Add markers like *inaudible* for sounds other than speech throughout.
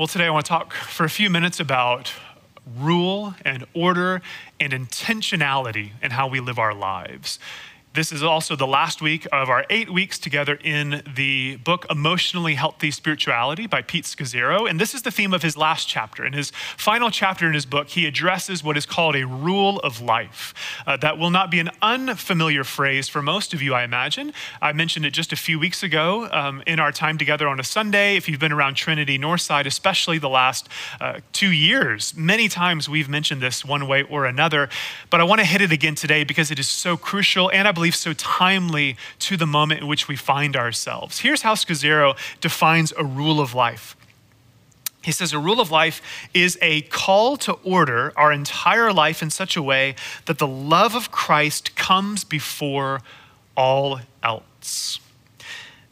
Well, today I want to talk for a few minutes about rule and order and intentionality in how we live our lives. This is also the last week of our eight weeks together in the book Emotionally Healthy Spirituality by Pete Scazzero. And this is the theme of his last chapter. In his final chapter in his book, he addresses what is called a rule of life. Uh, that will not be an unfamiliar phrase for most of you, I imagine. I mentioned it just a few weeks ago um, in our time together on a Sunday. If you've been around Trinity Northside, especially the last uh, two years, many times we've mentioned this one way or another. But I want to hit it again today because it is so crucial and I believe so timely to the moment in which we find ourselves. Here's how Scazzero defines a rule of life. He says a rule of life is a call to order our entire life in such a way that the love of Christ comes before all else.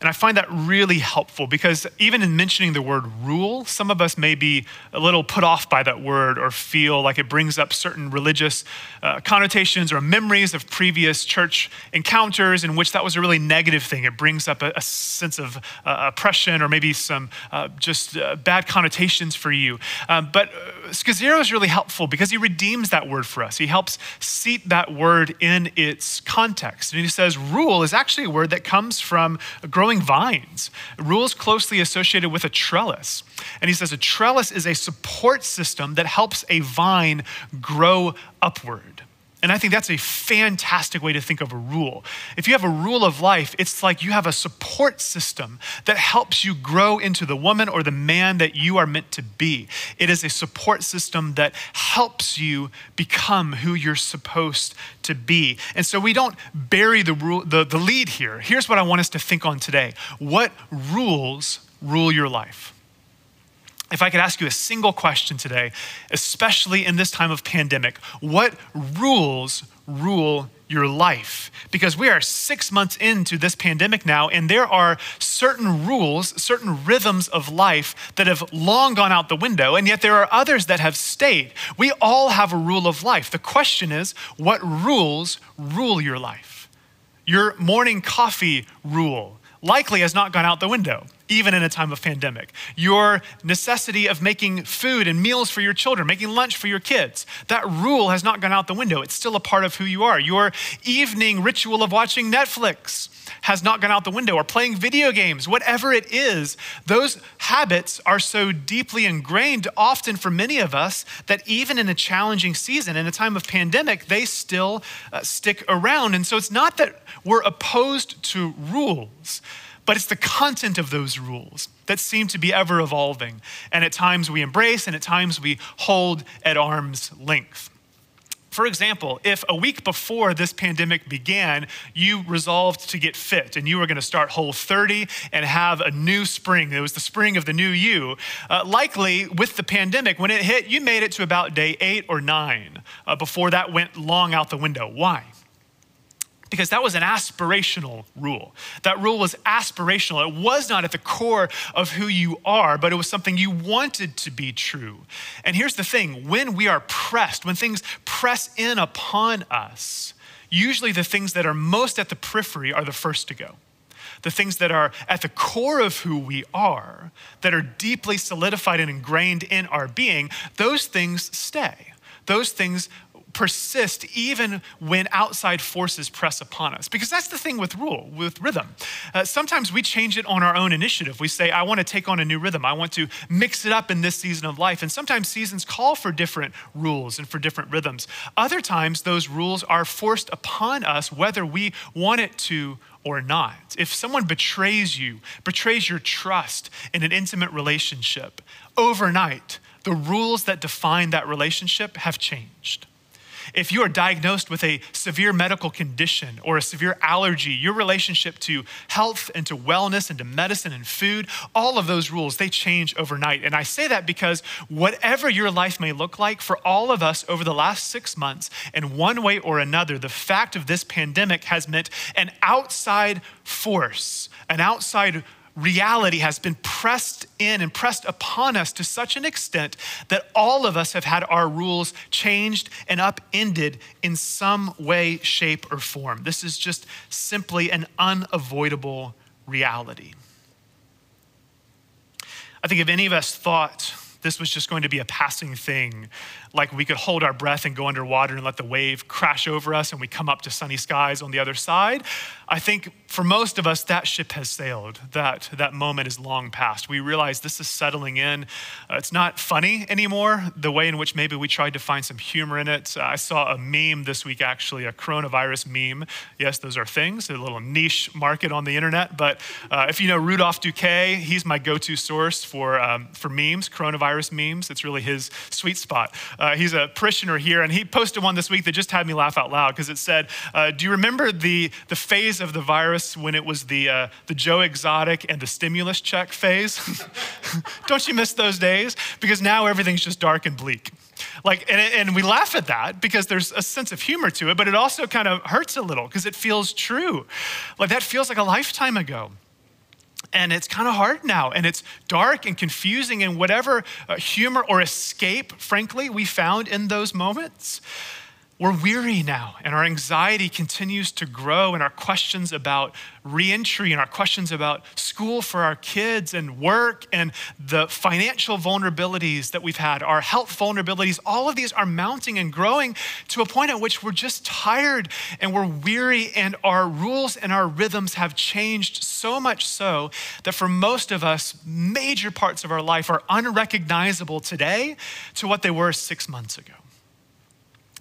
And I find that really helpful because even in mentioning the word rule, some of us may be a little put off by that word or feel like it brings up certain religious uh, connotations or memories of previous church encounters in which that was a really negative thing. It brings up a, a sense of uh, oppression or maybe some uh, just uh, bad connotations for you. Um, but uh, Scazzero is really helpful because he redeems that word for us. He helps seat that word in its context. And he says rule is actually a word that comes from a growing growing vines. Rules closely associated with a trellis. And he says a trellis is a support system that helps a vine grow upward. And I think that's a fantastic way to think of a rule. If you have a rule of life, it's like you have a support system that helps you grow into the woman or the man that you are meant to be. It is a support system that helps you become who you're supposed to be. And so we don't bury the, rule, the, the lead here. Here's what I want us to think on today What rules rule your life? If I could ask you a single question today, especially in this time of pandemic, what rules rule your life? Because we are six months into this pandemic now, and there are certain rules, certain rhythms of life that have long gone out the window, and yet there are others that have stayed. We all have a rule of life. The question is, what rules rule your life? Your morning coffee rule likely has not gone out the window even in a time of pandemic. Your necessity of making food and meals for your children, making lunch for your kids, that rule has not gone out the window. It's still a part of who you are. Your evening ritual of watching Netflix has not gone out the window or playing video games, whatever it is, those habits are so deeply ingrained often for many of us that even in a challenging season, in a time of pandemic, they still uh, stick around. And so it's not that we're opposed to rules but it's the content of those rules that seem to be ever evolving. And at times we embrace, and at times we hold at arm's length. For example, if a week before this pandemic began, you resolved to get fit and you were going to start Whole 30 and have a new spring, it was the spring of the new you, uh, likely with the pandemic, when it hit, you made it to about day eight or nine uh, before that went long out the window. Why? Because that was an aspirational rule. That rule was aspirational. It was not at the core of who you are, but it was something you wanted to be true. And here's the thing when we are pressed, when things press in upon us, usually the things that are most at the periphery are the first to go. The things that are at the core of who we are, that are deeply solidified and ingrained in our being, those things stay. Those things persist even when outside forces press upon us. Because that's the thing with rule, with rhythm. Uh, sometimes we change it on our own initiative. We say, I want to take on a new rhythm. I want to mix it up in this season of life. And sometimes seasons call for different rules and for different rhythms. Other times, those rules are forced upon us whether we want it to or not. If someone betrays you, betrays your trust in an intimate relationship, overnight, the rules that define that relationship have changed. If you are diagnosed with a severe medical condition or a severe allergy, your relationship to health and to wellness and to medicine and food, all of those rules, they change overnight. And I say that because whatever your life may look like for all of us over the last six months, in one way or another, the fact of this pandemic has meant an outside force, an outside reality has been pressed in and pressed upon us to such an extent that all of us have had our rules changed and upended in some way, shape, or form. This is just simply an unavoidable reality. I think if any of us thought this was just going to be a passing thing, like we could hold our breath and go underwater and let the wave crash over us and we come up to sunny skies on the other side. I think for most of us, that ship has sailed. That, that moment is long past. We realize this is settling in. Uh, it's not funny anymore, the way in which maybe we tried to find some humor in it. I saw a meme this week, actually, a coronavirus meme. Yes, those are things, a little niche market on the internet. But uh, if you know Rudolph Duque, he's my go to source for, um, for memes, coronavirus memes. It's really his sweet spot. Uh, he's a parishioner here, and he posted one this week that just had me laugh out loud because it said, uh, Do you remember the, the phase of the virus when it was the, uh, the Joe Exotic and the stimulus check phase. *laughs* Don't you miss those days? Because now everything's just dark and bleak. Like, and, and we laugh at that because there's a sense of humor to it, but it also kind of hurts a little because it feels true. Like that feels like a lifetime ago and it's kind of hard now and it's dark and confusing and whatever uh, humor or escape frankly we found in those moments we're weary now, and our anxiety continues to grow, and our questions about reentry and our questions about school for our kids and work and the financial vulnerabilities that we've had, our health vulnerabilities, all of these are mounting and growing to a point at which we're just tired and we're weary, and our rules and our rhythms have changed so much so that for most of us, major parts of our life are unrecognizable today to what they were six months ago.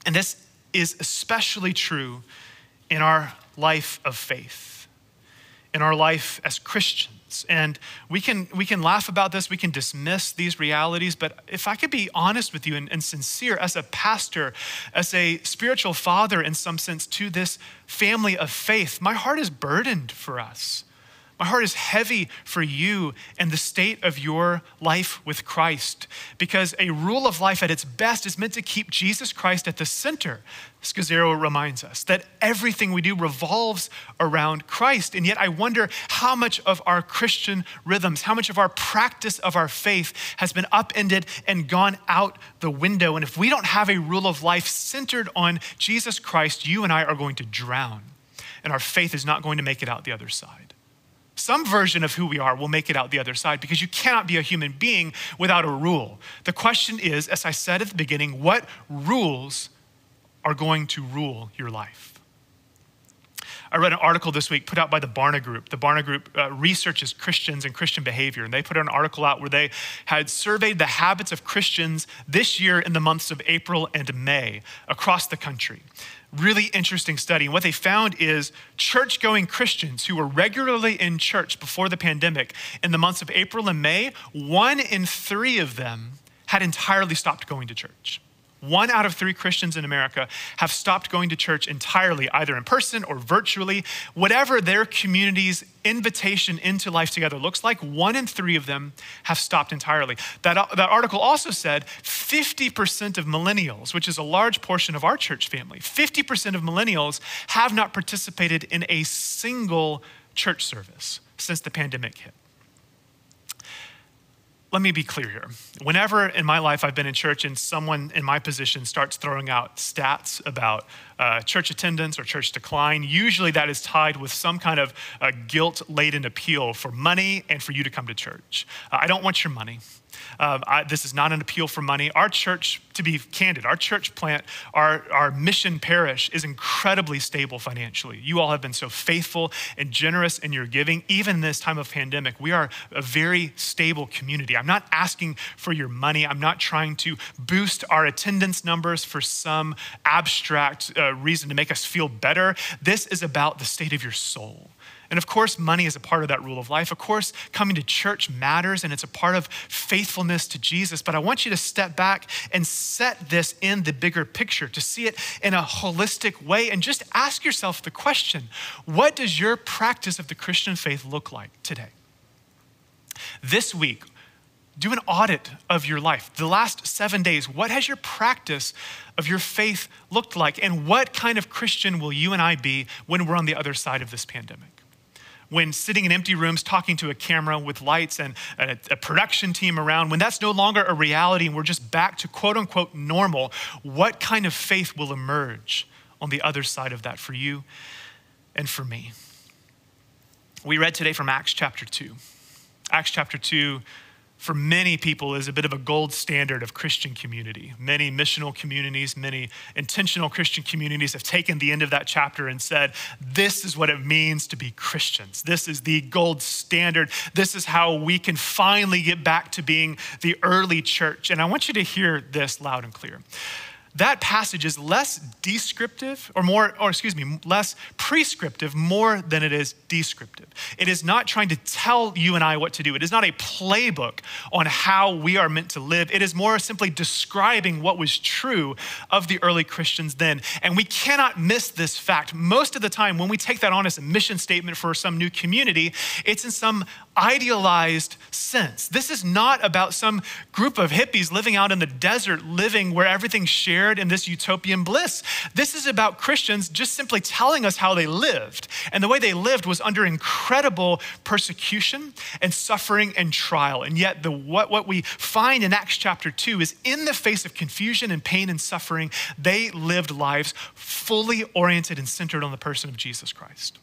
And this is especially true in our life of faith, in our life as Christians. And we can, we can laugh about this, we can dismiss these realities, but if I could be honest with you and, and sincere as a pastor, as a spiritual father in some sense to this family of faith, my heart is burdened for us. My heart is heavy for you and the state of your life with Christ because a rule of life at its best is meant to keep Jesus Christ at the center. Scazzero reminds us that everything we do revolves around Christ. And yet, I wonder how much of our Christian rhythms, how much of our practice of our faith has been upended and gone out the window. And if we don't have a rule of life centered on Jesus Christ, you and I are going to drown, and our faith is not going to make it out the other side some version of who we are will make it out the other side because you cannot be a human being without a rule. The question is, as I said at the beginning, what rules are going to rule your life? I read an article this week put out by the Barna Group. The Barna Group uh, researches Christians and Christian behavior, and they put an article out where they had surveyed the habits of Christians this year in the months of April and May across the country really interesting study. And what they found is church going Christians who were regularly in church before the pandemic in the months of April and May, one in three of them had entirely stopped going to church. One out of three Christians in America have stopped going to church entirely, either in person or virtually. Whatever their community's invitation into life together looks like, one in three of them have stopped entirely. That, uh, that article also said 50% of millennials, which is a large portion of our church family, 50% of millennials have not participated in a single church service since the pandemic hit let me be clear here. Whenever in my life I've been in church and someone in my position starts throwing out stats about uh, church attendance or church decline, usually that is tied with some kind of uh, guilt laden appeal for money and for you to come to church. Uh, I don't want your money. Um, I, this is not an appeal for money. Our church, to be candid, our church plant, our, our mission parish is incredibly stable financially. You all have been so faithful and generous in your giving. Even in this time of pandemic, we are a very stable community. I'm not asking for your money. I'm not trying to boost our attendance numbers for some abstract uh, reason to make us feel better. This is about the state of your soul. And of course, money is a part of that rule of life. Of course, coming to church matters and it's a part of faithfulness to Jesus. But I want you to step back and set this in the bigger picture, to see it in a holistic way, and just ask yourself the question what does your practice of the Christian faith look like today? This week, do an audit of your life. The last seven days, what has your practice of your faith looked like? And what kind of Christian will you and I be when we're on the other side of this pandemic? When sitting in empty rooms talking to a camera with lights and a, a, production team around, when that's no longer a reality and we're just back to quote unquote normal, what kind of faith will emerge on the other side of that for you and for me? We read today from Acts chapter 2. Acts chapter 2 for many people is a bit of a gold standard of Christian community. Many missional communities, many intentional Christian communities have taken the end of that chapter and said, This is what it means to be Christians. This is the gold standard. This is how we can finally get back to being the early church. And I want you to hear this loud and clear that passage is less descriptive or more, or excuse me, less prescriptive more than it is descriptive. It is not trying to tell you and I what to do. It is not a playbook on how we are meant to live. It is more simply describing what was true of the early Christians then. And we cannot miss this fact. Most of the time, when we take that on as a mission statement for some new community, it's in some idealized sense. This is not about some group of hippies living out in the desert, living where everything's shared in this utopian bliss. This is about Christians just simply telling us how they lived. And the way they lived was under incredible persecution and suffering and trial. And yet, the, what, what we find in Acts chapter 2 is in the face of confusion and pain and suffering, they lived lives fully oriented and centered on the person of Jesus Christ.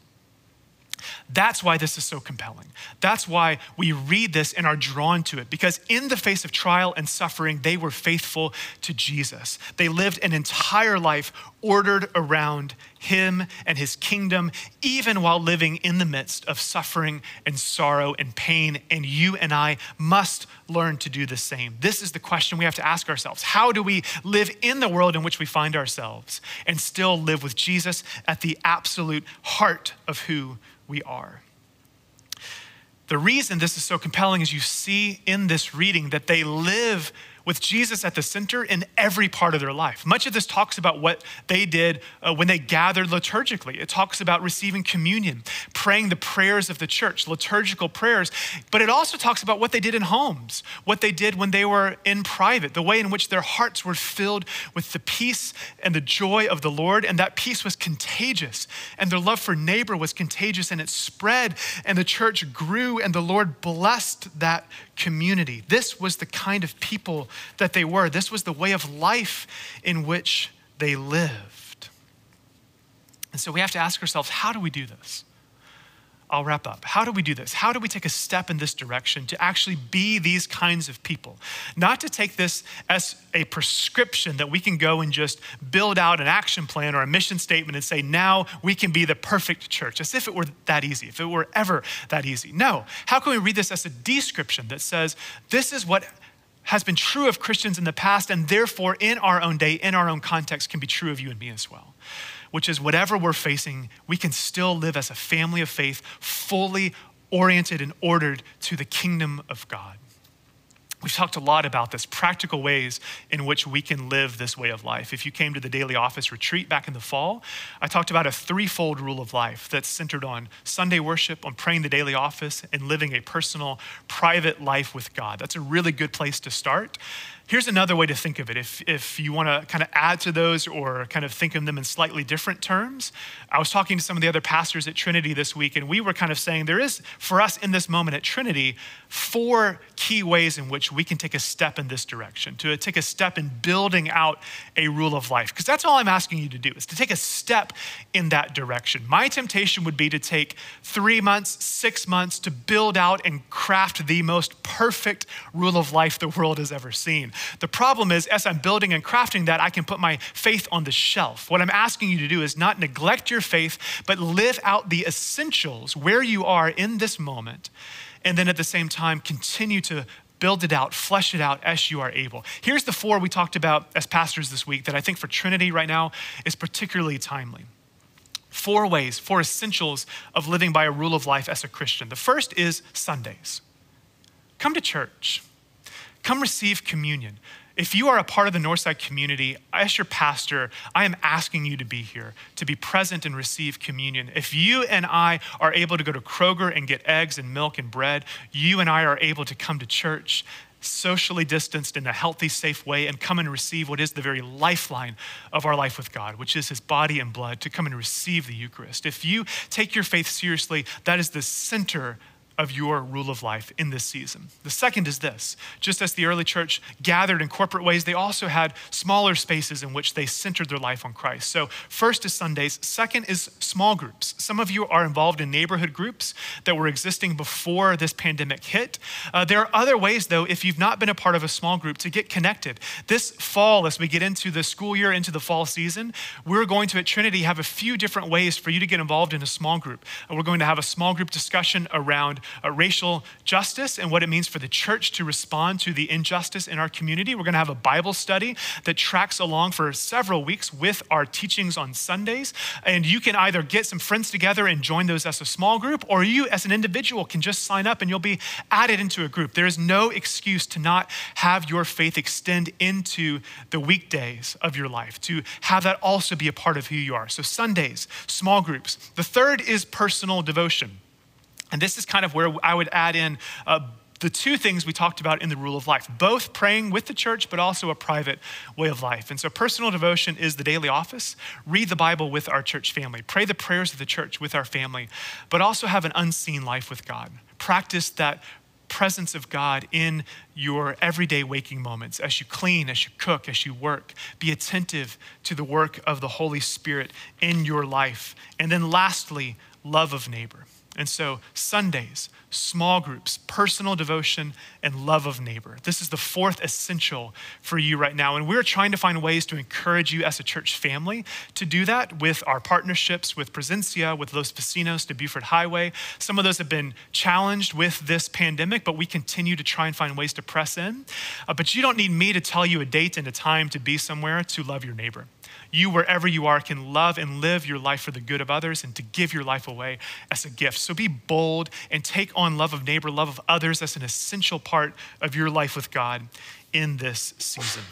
That's why this is so compelling. That's why we read this and are drawn to it, because in the face of trial and suffering, they were faithful to Jesus. They lived an entire life ordered around Him and His kingdom, even while living in the midst of suffering and sorrow and pain. And you and I must learn to do the same. This is the question we have to ask ourselves How do we live in the world in which we find ourselves and still live with Jesus at the absolute heart of who we are. The reason this is so compelling is you see in this reading that they live with Jesus at the center in every part of their life. Much of this talks about what they did uh, when they gathered liturgically. It talks about receiving communion, praying the prayers of the church, liturgical prayers, but it also talks about what they did in homes, what they did when they were in private, the way in which their hearts were filled with the peace and the joy of the Lord, and that peace was contagious, and their love for neighbor was contagious, and it spread, and the church grew, and the Lord blessed that community. This was the kind of people that they were. This was the way of life in which they lived. And so we have to ask ourselves how do we do this? I'll wrap up. How do we do this? How do we take a step in this direction to actually be these kinds of people? Not to take this as a prescription that we can go and just build out an action plan or a mission statement and say, now we can be the perfect church, as if it were that easy, if it were ever that easy. No. How can we read this as a description that says, this is what has been true of Christians in the past, and therefore in our own day, in our own context, can be true of you and me as well? Which is whatever we're facing, we can still live as a family of faith, fully oriented and ordered to the kingdom of God. We've talked a lot about this, practical ways in which we can live this way of life. If you came to the daily office retreat back in the fall, I talked about a threefold rule of life that's centered on Sunday worship, on praying the daily office, and living a personal, private life with God. That's a really good place to start. Here's another way to think of it. If, if you want to kind of add to those or kind of think of them in slightly different terms, I was talking to some of the other pastors at Trinity this week, and we were kind of saying there is, for us in this moment at Trinity, four key ways in which we can take a step in this direction, to take a step in building out a rule of life. Because that's all I'm asking you to do, is to take a step in that direction. My temptation would be to take three months, six months to build out and craft the most perfect rule of life the world has ever seen. The problem is, as I'm building and crafting that, I can put my faith on the shelf. What I'm asking you to do is not neglect your faith, but live out the essentials where you are in this moment. And then at the same time, continue to build it out, flesh it out as you are able. Here's the four we talked about as pastors this week that I think for Trinity right now is particularly timely. Four ways, four essentials of living by a rule of life as a Christian. The first is Sundays. Come to church. Come receive communion. If you are a part of the Northside community, as your pastor, I am asking you to be here, to be present and receive communion. If you and I are able to go to Kroger and get eggs and milk and bread, you and I are able to come to church socially distanced in a healthy, safe way and come and receive what is the very lifeline of our life with God, which is His body and blood, to come and receive the Eucharist. If you take your faith seriously, that is the center of your rule of life in this season. The second is this just as the early church gathered in corporate ways, they also had smaller spaces in which they centered their life on Christ. So, first is Sundays, second is small groups. Some of you are involved in neighborhood groups that were existing before this pandemic hit. Uh, there are other ways, though, if you've not been a part of a small group, to get connected. This fall, as we get into the school year, into the fall season, we're going to at Trinity have a few different ways for you to get involved in a small group. Uh, we're going to have a small group discussion around uh, racial justice and what it means for the church to respond to the injustice in our community. We're going to have a Bible study that tracks along for several weeks with our teachings on Sundays. And you can either get some friends together and join those as a small group, or you as an individual can just sign up and you'll be added into a group. There is no excuse to not have your faith extend into the weekdays of your life, to have that also be a part of who you are. So, Sundays, small groups. The third is personal devotion. And this is kind of where I would add in uh, the two things we talked about in the rule of life both praying with the church, but also a private way of life. And so, personal devotion is the daily office. Read the Bible with our church family, pray the prayers of the church with our family, but also have an unseen life with God. Practice that presence of God in your everyday waking moments as you clean, as you cook, as you work. Be attentive to the work of the Holy Spirit in your life. And then, lastly, love of neighbor. And so, Sundays, small groups, personal devotion, and love of neighbor. This is the fourth essential for you right now. And we're trying to find ways to encourage you as a church family to do that with our partnerships with Presencia, with Los Vecinos de Buford Highway. Some of those have been challenged with this pandemic, but we continue to try and find ways to press in. Uh, but you don't need me to tell you a date and a time to be somewhere to love your neighbor you, wherever you are, can love and live your life for the good of others and to give your life away as a gift. So be bold and take on love of neighbor, love of others as an essential part of your life with God in this season.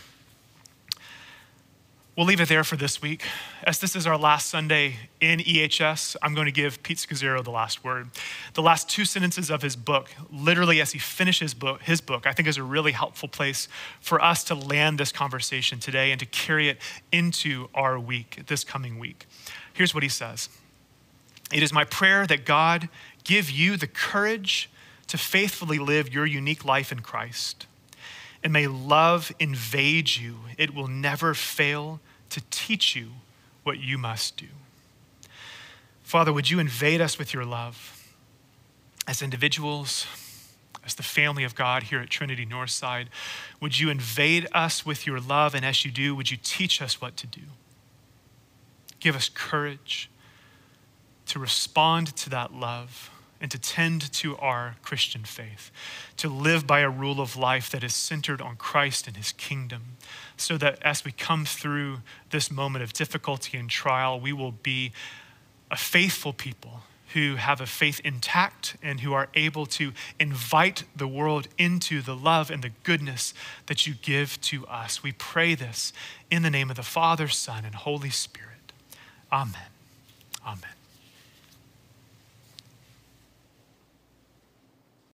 We'll leave it there for this week. As this is our last Sunday in EHS, I'm going to give Pete Scazzero the last word. The last two sentences of his book, literally as he finishes book, his book, I think is a really helpful place for us to land this conversation today and to carry it into our week, this coming week. Here's what he says It is my prayer that God give you the courage to faithfully live your unique life in Christ and may love invade you. It will never fail to teach you what you must do. Father, would you invade us with your love as individuals, as the family of God here at Trinity Northside? Would you invade us with your love? And as you do, would you teach us what to do? Give us courage to respond to that love and to tend to our Christian faith, to live by a rule of life that is centered on Christ and his kingdom, so that as we come through this moment of difficulty and trial, we will be a faithful people who have a faith intact and who are able to invite the world into the love and the goodness that you give to us. We pray this in the name of the Father, Son, and Holy Spirit. Amen. Amen.